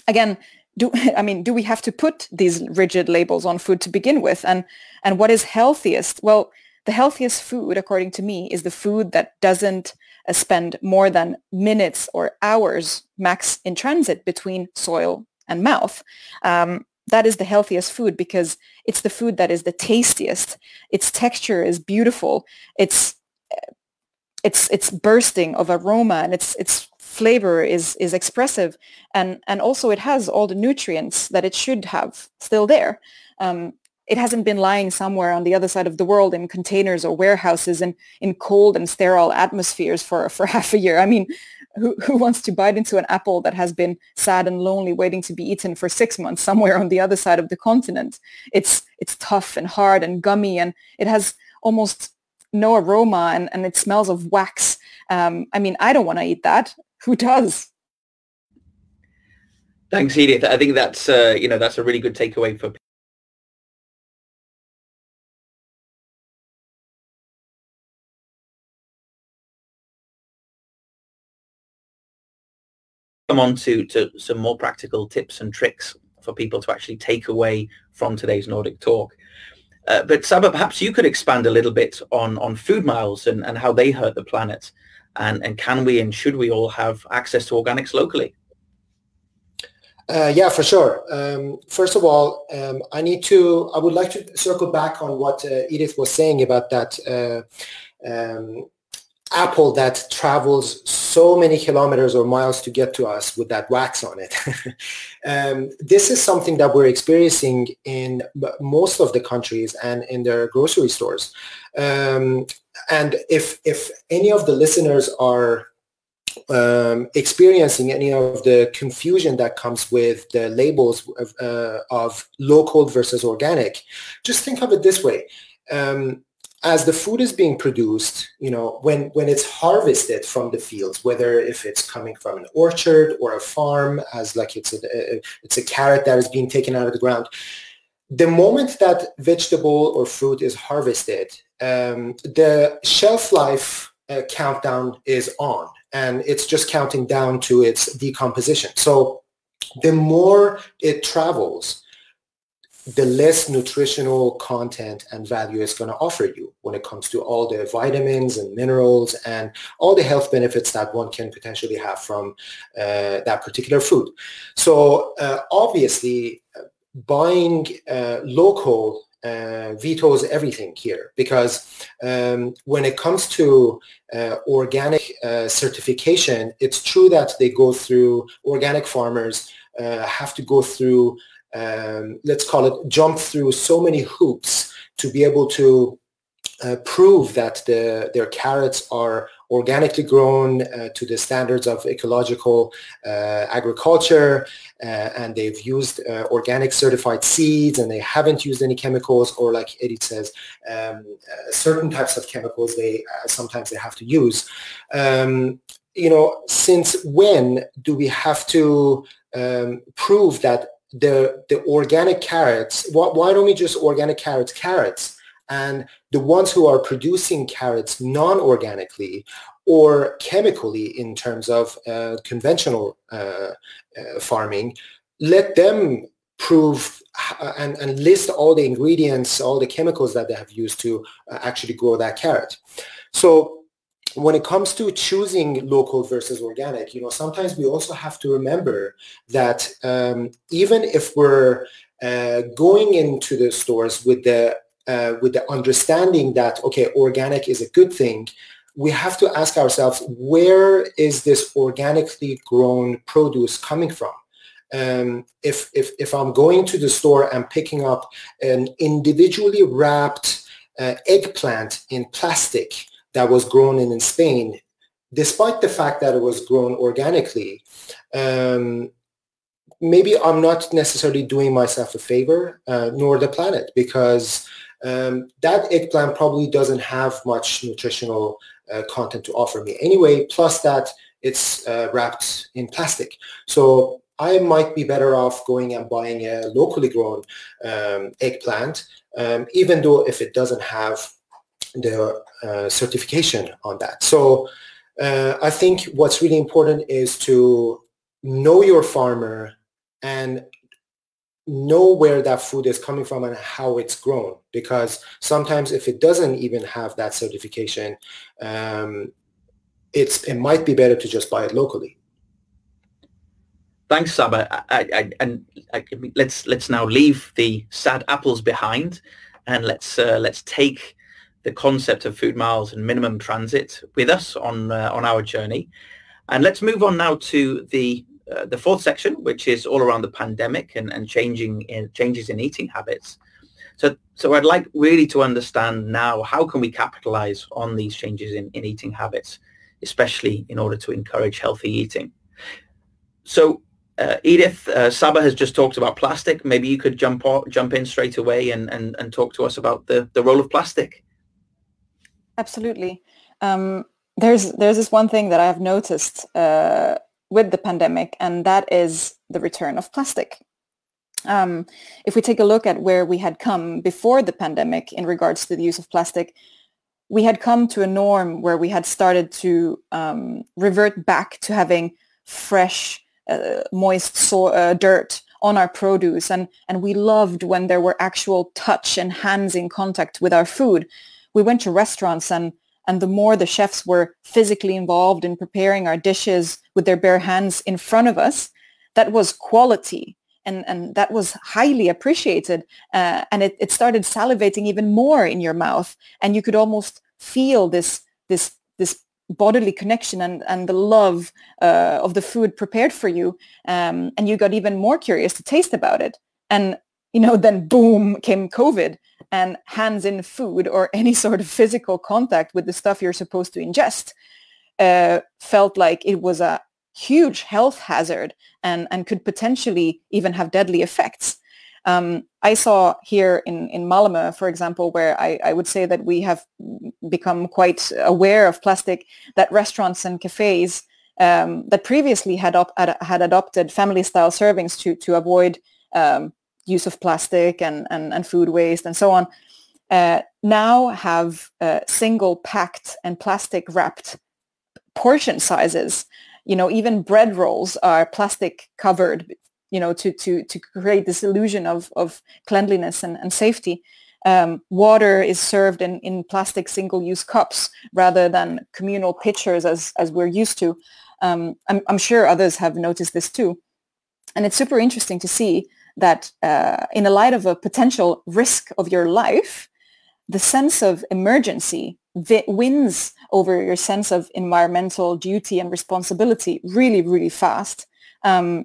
again, do [LAUGHS] I mean do we have to put these rigid labels on food to begin with? And and what is healthiest? Well, the healthiest food, according to me, is the food that doesn't uh, spend more than minutes or hours max in transit between soil and mouth. Um, that is the healthiest food because it's the food that is the tastiest. Its texture is beautiful. It's it's it's bursting of aroma and its its flavor is is expressive and and also it has all the nutrients that it should have still there. Um, it hasn't been lying somewhere on the other side of the world in containers or warehouses and in cold and sterile atmospheres for, for [LAUGHS] half a year. I mean, who, who wants to bite into an apple that has been sad and lonely waiting to be eaten for six months somewhere on the other side of the continent? It's, it's tough and hard and gummy and it has almost no aroma and, and it smells of wax. Um, I mean, I don't want to eat that. Who does? Thanks, Edith. I think that's uh, you know that's a really good takeaway for come on to, to some more practical tips and tricks for people to actually take away from today's Nordic talk. Uh, but Saba, perhaps you could expand a little bit on, on food miles and, and how they hurt the planet. And, and can we and should we all have access to organics locally? Uh, yeah, for sure. Um, first of all, um, I need to, I would like to circle back on what uh, Edith was saying about that uh, um, apple that travels so many kilometers or miles to get to us with that wax on it. [LAUGHS] um, this is something that we're experiencing in most of the countries and in their grocery stores. Um, and if, if any of the listeners are um, experiencing any of the confusion that comes with the labels of, uh, of local versus organic, just think of it this way. Um, as the food is being produced, you know, when, when it's harvested from the fields, whether if it's coming from an orchard or a farm, as like it's a, it's a carrot that is being taken out of the ground, the moment that vegetable or fruit is harvested, um, the shelf life uh, countdown is on and it's just counting down to its decomposition. So the more it travels, the less nutritional content and value it's going to offer you when it comes to all the vitamins and minerals and all the health benefits that one can potentially have from uh, that particular food. So uh, obviously, uh, buying uh, local uh, vetoes everything here because um, when it comes to uh, organic certification, it's true that they go through organic farmers have to go through um, let's call it jump through so many hoops to be able to uh, prove that the, their carrots are organically grown uh, to the standards of ecological uh, agriculture uh, and they've used uh, organic certified seeds and they haven't used any chemicals or like Eddie says um, uh, certain types of chemicals they sometimes they have to use. Um, you know since when do we have to um, prove that the the organic carrots why, why don't we just organic carrots carrots? And the ones who are producing carrots non-organically or chemically in terms of uh, conventional uh, uh, farming let them prove uh, and, and list all the ingredients all the chemicals that they have used to uh, actually grow that carrot. So when it comes to choosing local versus organic, you know, sometimes we also have to remember that um, even if we're uh, going into the stores with the uh, with the understanding that okay, organic is a good thing, we have to ask ourselves where is this organically grown produce coming from? Um, if, if, if I'm going to the store and picking up an individually wrapped uh, eggplant in plastic, that was grown in, in Spain, despite the fact that it was grown organically, um, maybe I'm not necessarily doing myself a favor, uh, nor the planet, because um, that eggplant probably doesn't have much nutritional uh, content to offer me anyway, plus that it's uh, wrapped in plastic. So I might be better off going and buying a locally grown um, eggplant, um, even though if it doesn't have the uh, certification on that. So uh, I think what's really important is to know your farmer and know where that food is coming from and how it's grown. Because sometimes if it doesn't even have that certification um, it's it might be better to just buy it locally. Thanks Saba. I, I, and I, let's let's now leave the sad apples behind and let's uh, let's take the concept of food miles and minimum transit with us on uh, on our journey. And let's move on now to the uh, the fourth section, which is all around the pandemic and, and changing in, changes in eating habits. So, so I'd like really to understand now how can we capitalize on these changes in, in eating habits, especially in order to encourage healthy eating. So uh, Edith, uh, Saba has just talked about plastic. Maybe you could jump jump in straight away and, and, and talk to us about the, the role of plastic. Absolutely. Um, there's there's this one thing that I have noticed uh, with the pandemic, and that is the return of plastic. Um, if we take a look at where we had come before the pandemic in regards to the use of plastic, we had come to a norm where we had started to um, revert back to having fresh, uh, moist so- uh, dirt on our produce, and and we loved when there were actual touch and hands in contact with our food we went to restaurants and and the more the chefs were physically involved in preparing our dishes with their bare hands in front of us, that was quality. And, and that was highly appreciated. Uh, and it, it started salivating even more in your mouth. And you could almost feel this, this, this bodily connection and, and the love uh, of the food prepared for you. Um, and you got even more curious to taste about it. And, you know, then boom came COVID and hands in food or [LAUGHS] any sort of physical contact with the stuff you're supposed to ingest uh, felt like it was a huge health hazard and, and could potentially even have deadly effects. Um, I saw here in, in Malmö, for example, where I, I would say that we have become quite aware of plastic, that restaurants and cafes um, that previously had, op- had adopted family-style servings to, to avoid um, use of plastic and, and, and food waste and so on, uh, now have uh, single packed and plastic wrapped portion sizes. You know, even bread rolls are plastic covered you know, to, to, to create this illusion of, of cleanliness and, and safety. Um, water is served in, in plastic single-use cups rather than communal pitchers as, as we're used to. Um, I'm, I'm sure others have noticed this too. And it's super interesting to see that uh, in the light of a potential risk of your life, the sense of emergency vi- wins over your sense of environmental duty and responsibility really, really fast. Um,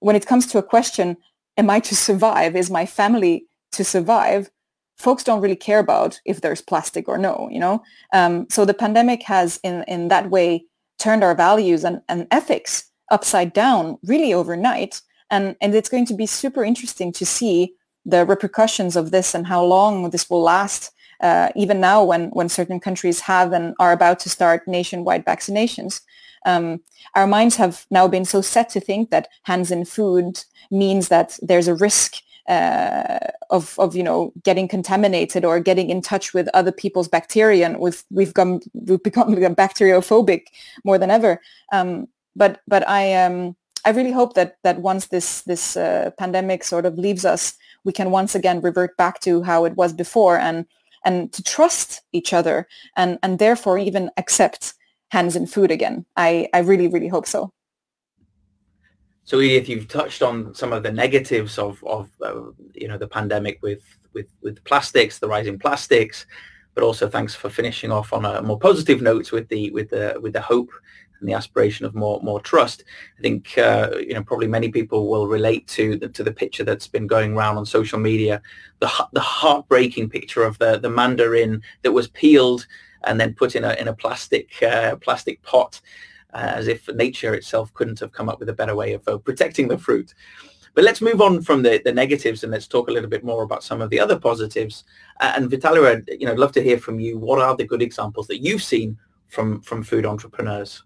when it comes to a question, am I to survive? Is my family to survive? Folks don't really care about if there's plastic or no, you know? Um, so the pandemic has in, in that way turned our values and, and ethics upside down really overnight. And, and it's going to be super interesting to see the repercussions of this and how long this will last uh, even now when, when certain countries have and are about to start nationwide vaccinations. Um, our minds have now been so set to think that hands in food means that there's a risk uh, of, of you know getting contaminated or getting in touch with other people's bacteria, and we've we've, come, we've become [LAUGHS] bacteriophobic more than ever. Um, but but I um, I really hope that that once this this uh, pandemic sort of leaves us, we can once again revert back to how it was before and and to trust each other and, and therefore even accept hands in food again. I, I really, really hope so. So Edith, you've touched on some of the negatives of, of uh, you know, the pandemic with, with, with plastics, the rising plastics, but also thanks for finishing off on a more positive note with the, with the, with the hope and the aspiration of more more trust. I think uh, you know probably many people will relate to the, to the picture that's been going around on social media, the the heartbreaking picture of the the mandarin that was peeled and then put in a in a plastic uh, plastic pot, uh, as if nature itself couldn't have come up with a better way of protecting the fruit. But let's move on from the, the negatives and let's talk a little bit more about some of the other positives. and Vitalia, you know, I'd love to hear from you. What are the good examples that you've seen from from food entrepreneurs?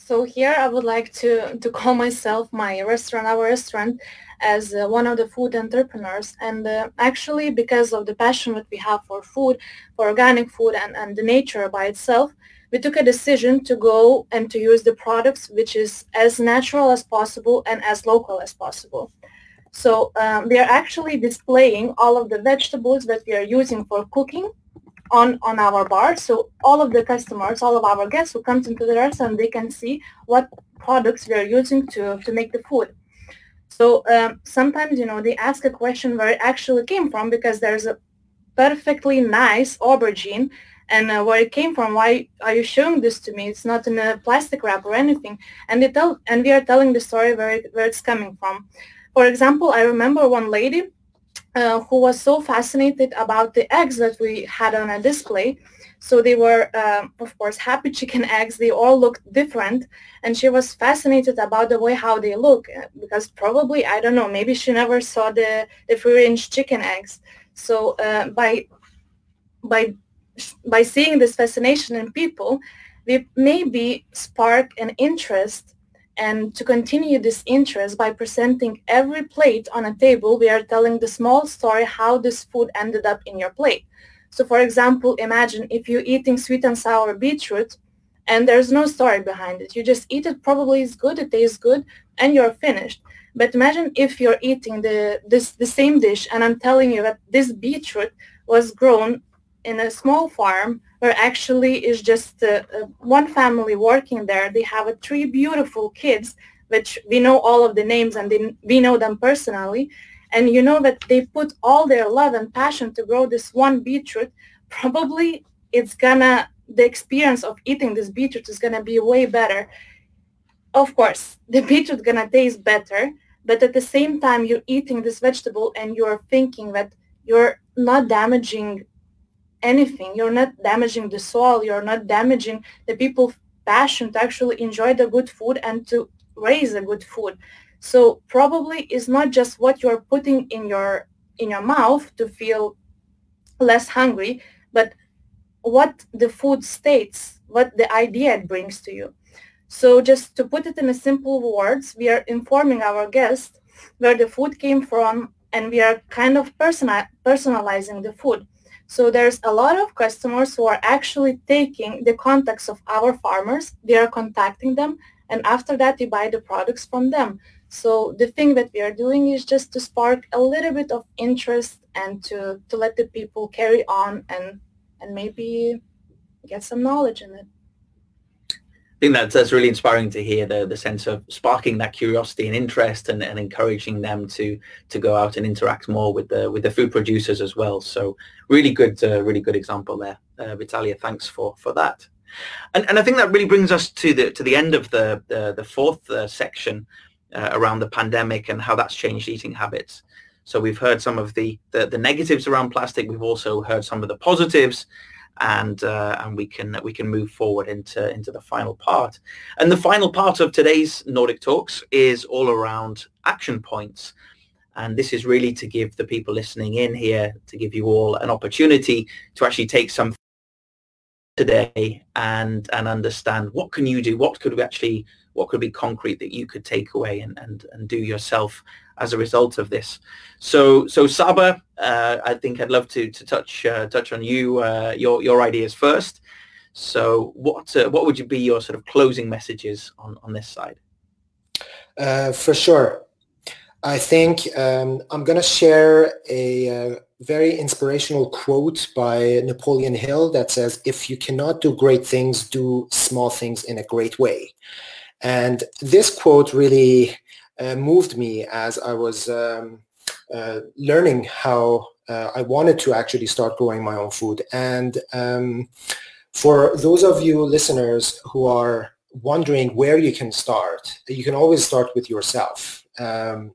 So here I would like to, to call myself my restaurant, our restaurant, as uh, one of the food entrepreneurs. And uh, actually, because of the passion that we have for food, for organic food and, and the nature by itself, we took a decision to go and to use the products which is as natural as possible and as local as possible. So um, we are actually displaying all of the vegetables that we are using for cooking on on our bar. So all of the customers all of our guests who comes into the restaurant they can see what products we are using to to make the food. So um, sometimes you know they ask a question where it actually came from because there's a perfectly nice aubergine and uh, where it came from. Why are you showing this to me? It's not in a plastic wrap or anything. And they tell and we are telling the story where, it, where it's coming from. For example i remember one lady uh, who was so fascinated about the eggs that we had on a display. So they were, um, of course, happy [LAUGHS] chicken eggs. They all looked different. And she was fascinated about the way how they look uh, because probably, I don't know, maybe she never saw the, the free-range chicken eggs. So uh, by, by, by seeing this fascination in people, we maybe spark an interest and to continue this interest by presenting every plate on a table, we are telling the small story how this food ended up in your plate. So for example, imagine if you're eating sweet and sour beetroot and there's no story behind it. You just eat it, probably it's good, it tastes good, and you're finished. But imagine if you're eating the, this, the same dish and I'm telling you that this beetroot was grown in a small farm where actually is just uh, one family working there. They have uh, three beautiful kids, which we know all of the names and they, we know them personally. And you know that they put all their love and passion to grow this one beetroot. [LAUGHS] Probably it's gonna, the experience of eating this beetroot is gonna be way better. Of course, [LAUGHS] the beetroot gonna taste better, but at the same time you're eating this vegetable and you're thinking that you're not damaging anything. You're not damaging the soil. You're not damaging the people's passion to actually enjoy the good food and to raise the good food. So probably it's not just what you're putting in your in your mouth to feel less hungry, but what the food states, what the idea it brings to you. So just to put it in a simple words, we are informing our guests where the food came from and we are kind of personal, personalizing the food. So there's a lot of customers who are actually taking the contacts of our farmers. They are contacting them, and after that, they buy the products from them. So the thing that we are doing is just to spark a little bit of interest and to, to let the people carry on and, and maybe get some knowledge in it. I think that's, that's really inspiring to hear the, the sense of sparking that curiosity and interest and, and encouraging them to to go out and interact more with the with the food producers as well. So really good, uh, really good example there, uh, Vitalia. Thanks for for that. And, and I think that really brings us to the to the end of the the, the fourth uh, section uh, around the pandemic and how that's changed eating habits. So we've heard some of the, the, the negatives around plastic. We've also heard some of the positives and uh, and we can we can move forward into into the final part. And the final part of today's Nordic Talks is all around action points. And this is really to give the people listening in here, to give you all an opportunity to actually take some today and and understand what can you do, what could we actually, what could be concrete that you could take away and, and, and do yourself as a result of this. So, so Saba, uh, I think I'd love to to touch uh, touch on you uh, your your ideas first. So, what uh, what would you be your sort of closing messages on on this side? Uh, for sure, I think um, I'm going to share a uh, very inspirational quote by Napoleon Hill that says, "If you cannot do great things, do small things in a great way." And this quote really uh, moved me as I was um, uh, learning how uh, I wanted to actually start growing my own food. And um, for those of you listeners who are wondering where you can start, you can always start with yourself. Um,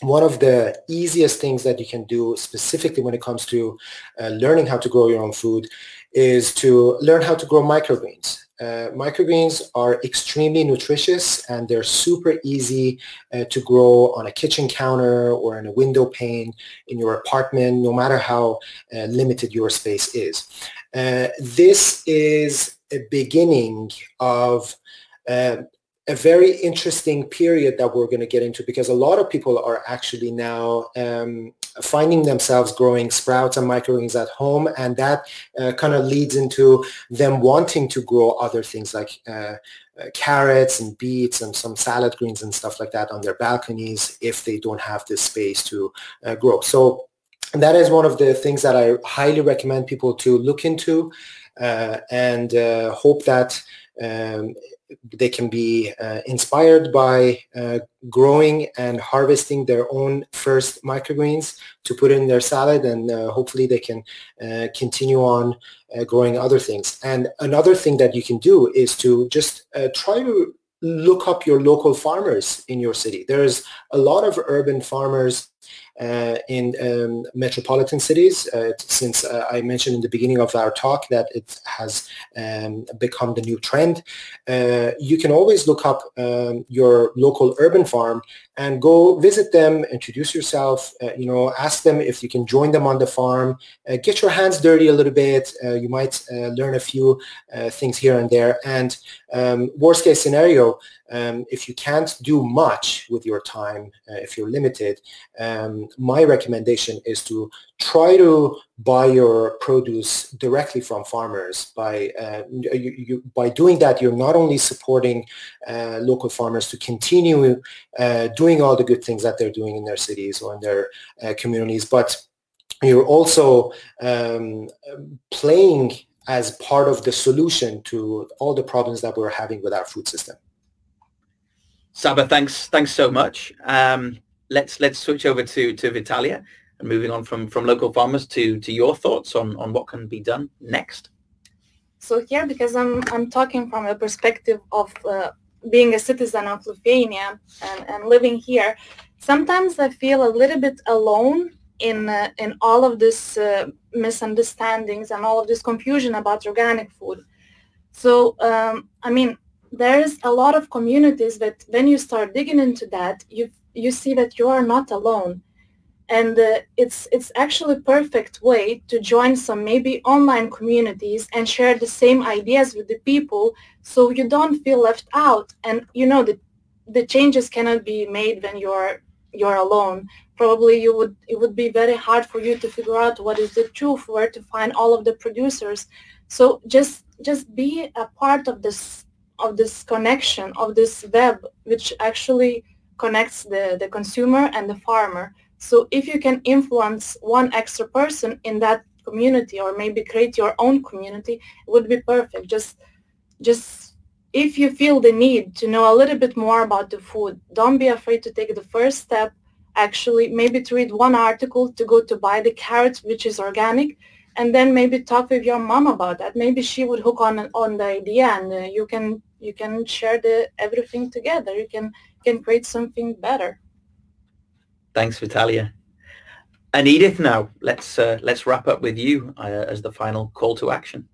one of the easiest things that you can do specifically when it comes to uh, learning how to grow your own food is to learn how to grow microgreens. Uh, microgreens are extremely nutritious and they're super easy uh, to grow on a kitchen counter or in a window pane in your apartment, no matter how uh, limited your space is. Uh, this is a beginning of uh, a very interesting period that we're going to get into because a lot of people are actually now um, finding themselves growing sprouts and microgreens at home and that uh, kind of leads into them wanting to grow other things like uh, uh, carrots and beets and some salad greens and stuff like that on their balconies if they don't have the space to uh, grow. So that is one of the things that I highly recommend people to look into uh, and uh, hope that um, they can be uh, inspired by uh, growing and harvesting their own first microgreens to put in their salad and uh, hopefully they can uh, continue on uh, growing other things. And another thing that you can do is to just uh, try to look up your local farmers in your city. There's a lot of urban farmers uh, in um, metropolitan cities uh, since uh, I mentioned in the beginning of our talk that it has um, become the new trend. Uh, you can always look up um, your local urban farm and go visit them, introduce yourself, uh, you know, ask them if you can join them on the farm, uh, get your hands dirty a little bit. you might learn a few things here and there. And um, worst case scenario, um, if you can't do much with your time, uh, if you're limited, um, my recommendation is to try to buy your produce directly from farmers. By uh, you, you, by doing that, you're not only supporting uh, local farmers to continue uh, doing all the good things that they're doing in their cities or in their uh, communities, but you're also um, playing as part of the solution to all the problems that we're having with our food system. Saba, thanks, thanks so much. Um, let's let's switch over to to Vitalia and moving on from from local farmers to to your thoughts on on what can be done next. So here, because I'm I'm talking from a perspective of uh, being a citizen of Lithuania and, and living here, sometimes I feel a little bit alone in uh, in all of this uh, misunderstandings and all of this confusion about organic food. So um, I mean, there's a lot of communities that when you start digging into that, you you see that you are not alone. And uh, it's it's actually perfect way to join some maybe online communities and share the same ideas with the people so you don't feel left out. And you know the the changes cannot be made when you're you're alone. Probably you would it would be very hard for you to figure out what is the truth, where to find all of the producers. So just just be a part of this of this connection of this web which actually connects the, the consumer and the farmer. So if you can influence one extra person in that community or maybe create your own community, it would be perfect. Just, just if you feel the need to know a little bit more about the food, don't be afraid to take the first step actually maybe to read one article to go to buy the carrots which is organic and then maybe talk with your mom about that maybe she would hook on on the idea and uh, you can you can share the everything together you can can create something better thanks vitalia and edith now let's uh, let's wrap up with you uh, as the final call to action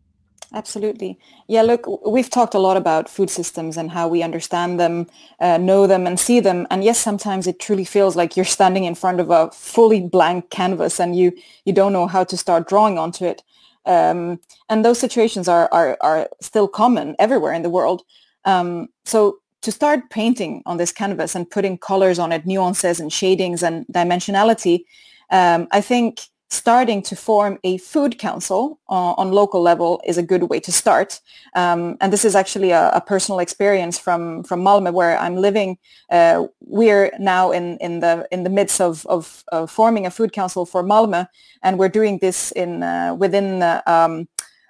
Absolutely. Yeah, look, we've talked a lot about food systems and how we understand them, uh, know them and see them. And yes, sometimes it truly feels like you're standing in front of a fully blank canvas and you, you don't know how to start drawing onto it. Um, and those situations are, are, are still common everywhere in the world. Um, so to start painting on this canvas and putting colors on it, nuances and shadings and dimensionality, um, I think starting to form a food council uh, on local level is a good way to start. Um, and this is actually a, a, personal experience from, from Malmö where I'm living. Uh, we're now in, in, the, in the midst of, of, of, forming a food council for Malmö and we're doing this in, uh, within um,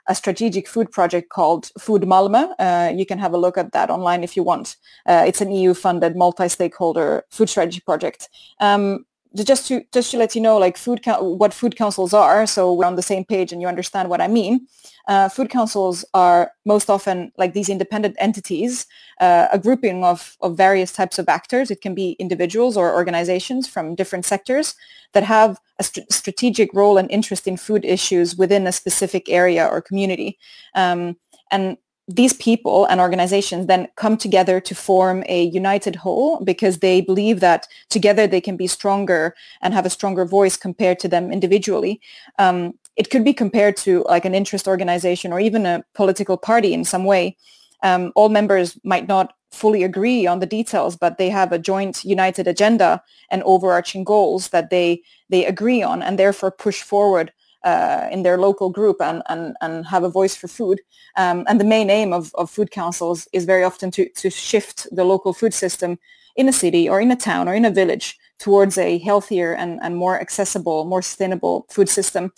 a strategic food project called Food Malmö. Uh, you can have a look at that online if you want. Uh, it's an EU-funded multi-stakeholder food strategy project. Um, just to just to let you know like food what food councils are so we're on the same page and you understand what i mean. Uh, food councils are most often like these independent entities uh, a grouping of, of various types of actors. It can be individuals or organizations from different sectors that have a st- strategic role and interest in food issues within a specific area or community. Um, and these people and organizations then come together to form a united whole because they believe that together they can be stronger and have a stronger voice compared to them individually. Um, it could be compared to like an interest organization or even a political party in some way. Um, all members might not fully agree on the details, but they have a joint united agenda and overarching goals that they they agree on and therefore push forward uh, in their local group and, and, and have a voice for food. Um, and the main aim of, of food councils is very often to, to shift the local food system in a city or in a town or in a village towards a healthier and, and more accessible, more sustainable food system.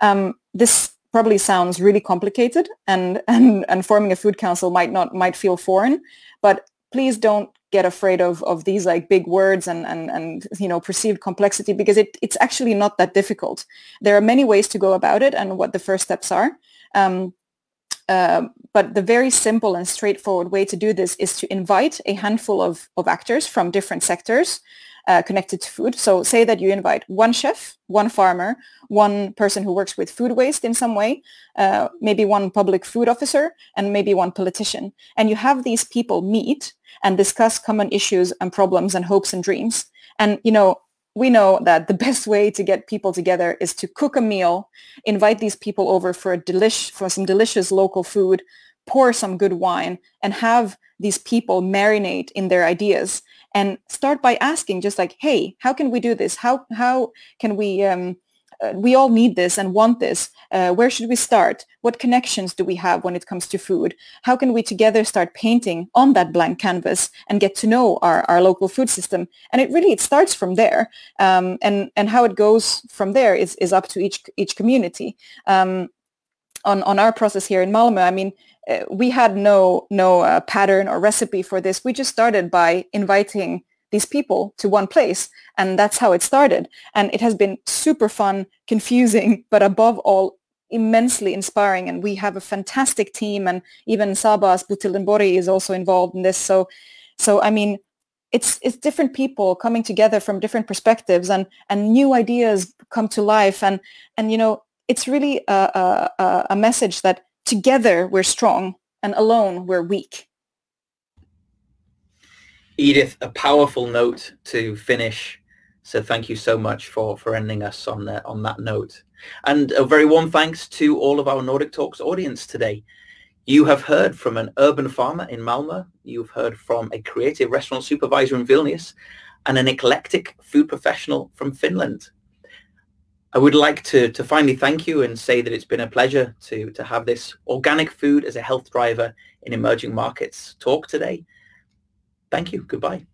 Um, this probably sounds really complicated and, [LAUGHS] and, and forming a food council might not might feel foreign, but please don't get afraid of, of these like big words and, and, and you know perceived complexity because it, it's actually not that difficult. There are many ways to go about it and what the first steps are. Um, uh, but the very simple and straightforward way to do this is to invite a handful of, of actors from different sectors uh, connected to food. So say that you invite one chef, one farmer, one person who works with food waste in some way, uh, maybe one public food officer, and maybe one politician. And you have these people meet and discuss common issues and problems and hopes and dreams. And, you know, we know that the [LAUGHS] best way to get people together is to cook a meal, invite these people over for a delish for some delicious local food, pour some good wine, and have these people marinate in their ideas and start by asking just like, hey, how can we do this? How, how can we, um, uh, we all need this and want this. Uh, where should we start? What connections do we have when it comes to food? How can we together start painting on that blank canvas and get to know our, our local food system? And it really, it starts from there. Um, and, and how it goes from there is, is up to each, each community. Um, on, on our process here in Malmö, I mean, uh, we had no no uh, pattern or recipe for this. We just started by inviting these people to one place, and that's how it started. And it has been super fun, confusing, but above all, immensely inspiring. And we have a fantastic team, and even Sabas Botildenborg is also involved in this. So, so I mean, it's it's different people coming together from different perspectives, and and new ideas come to life. And and you know, it's really a, a, a message that together we're strong and alone we're weak. Edith, a powerful note to finish. So thank you so much for, for ending us on, the, on that note. And a very warm thanks to all of our Nordic Talks audience today. You have heard from an urban farmer in Malmö. You've heard from a creative restaurant supervisor in Vilnius and an eclectic food professional from Finland. I would like to, to finally thank you and say that it's been a pleasure to, to have this organic food as a health driver in emerging markets talk today. Thank you. Goodbye.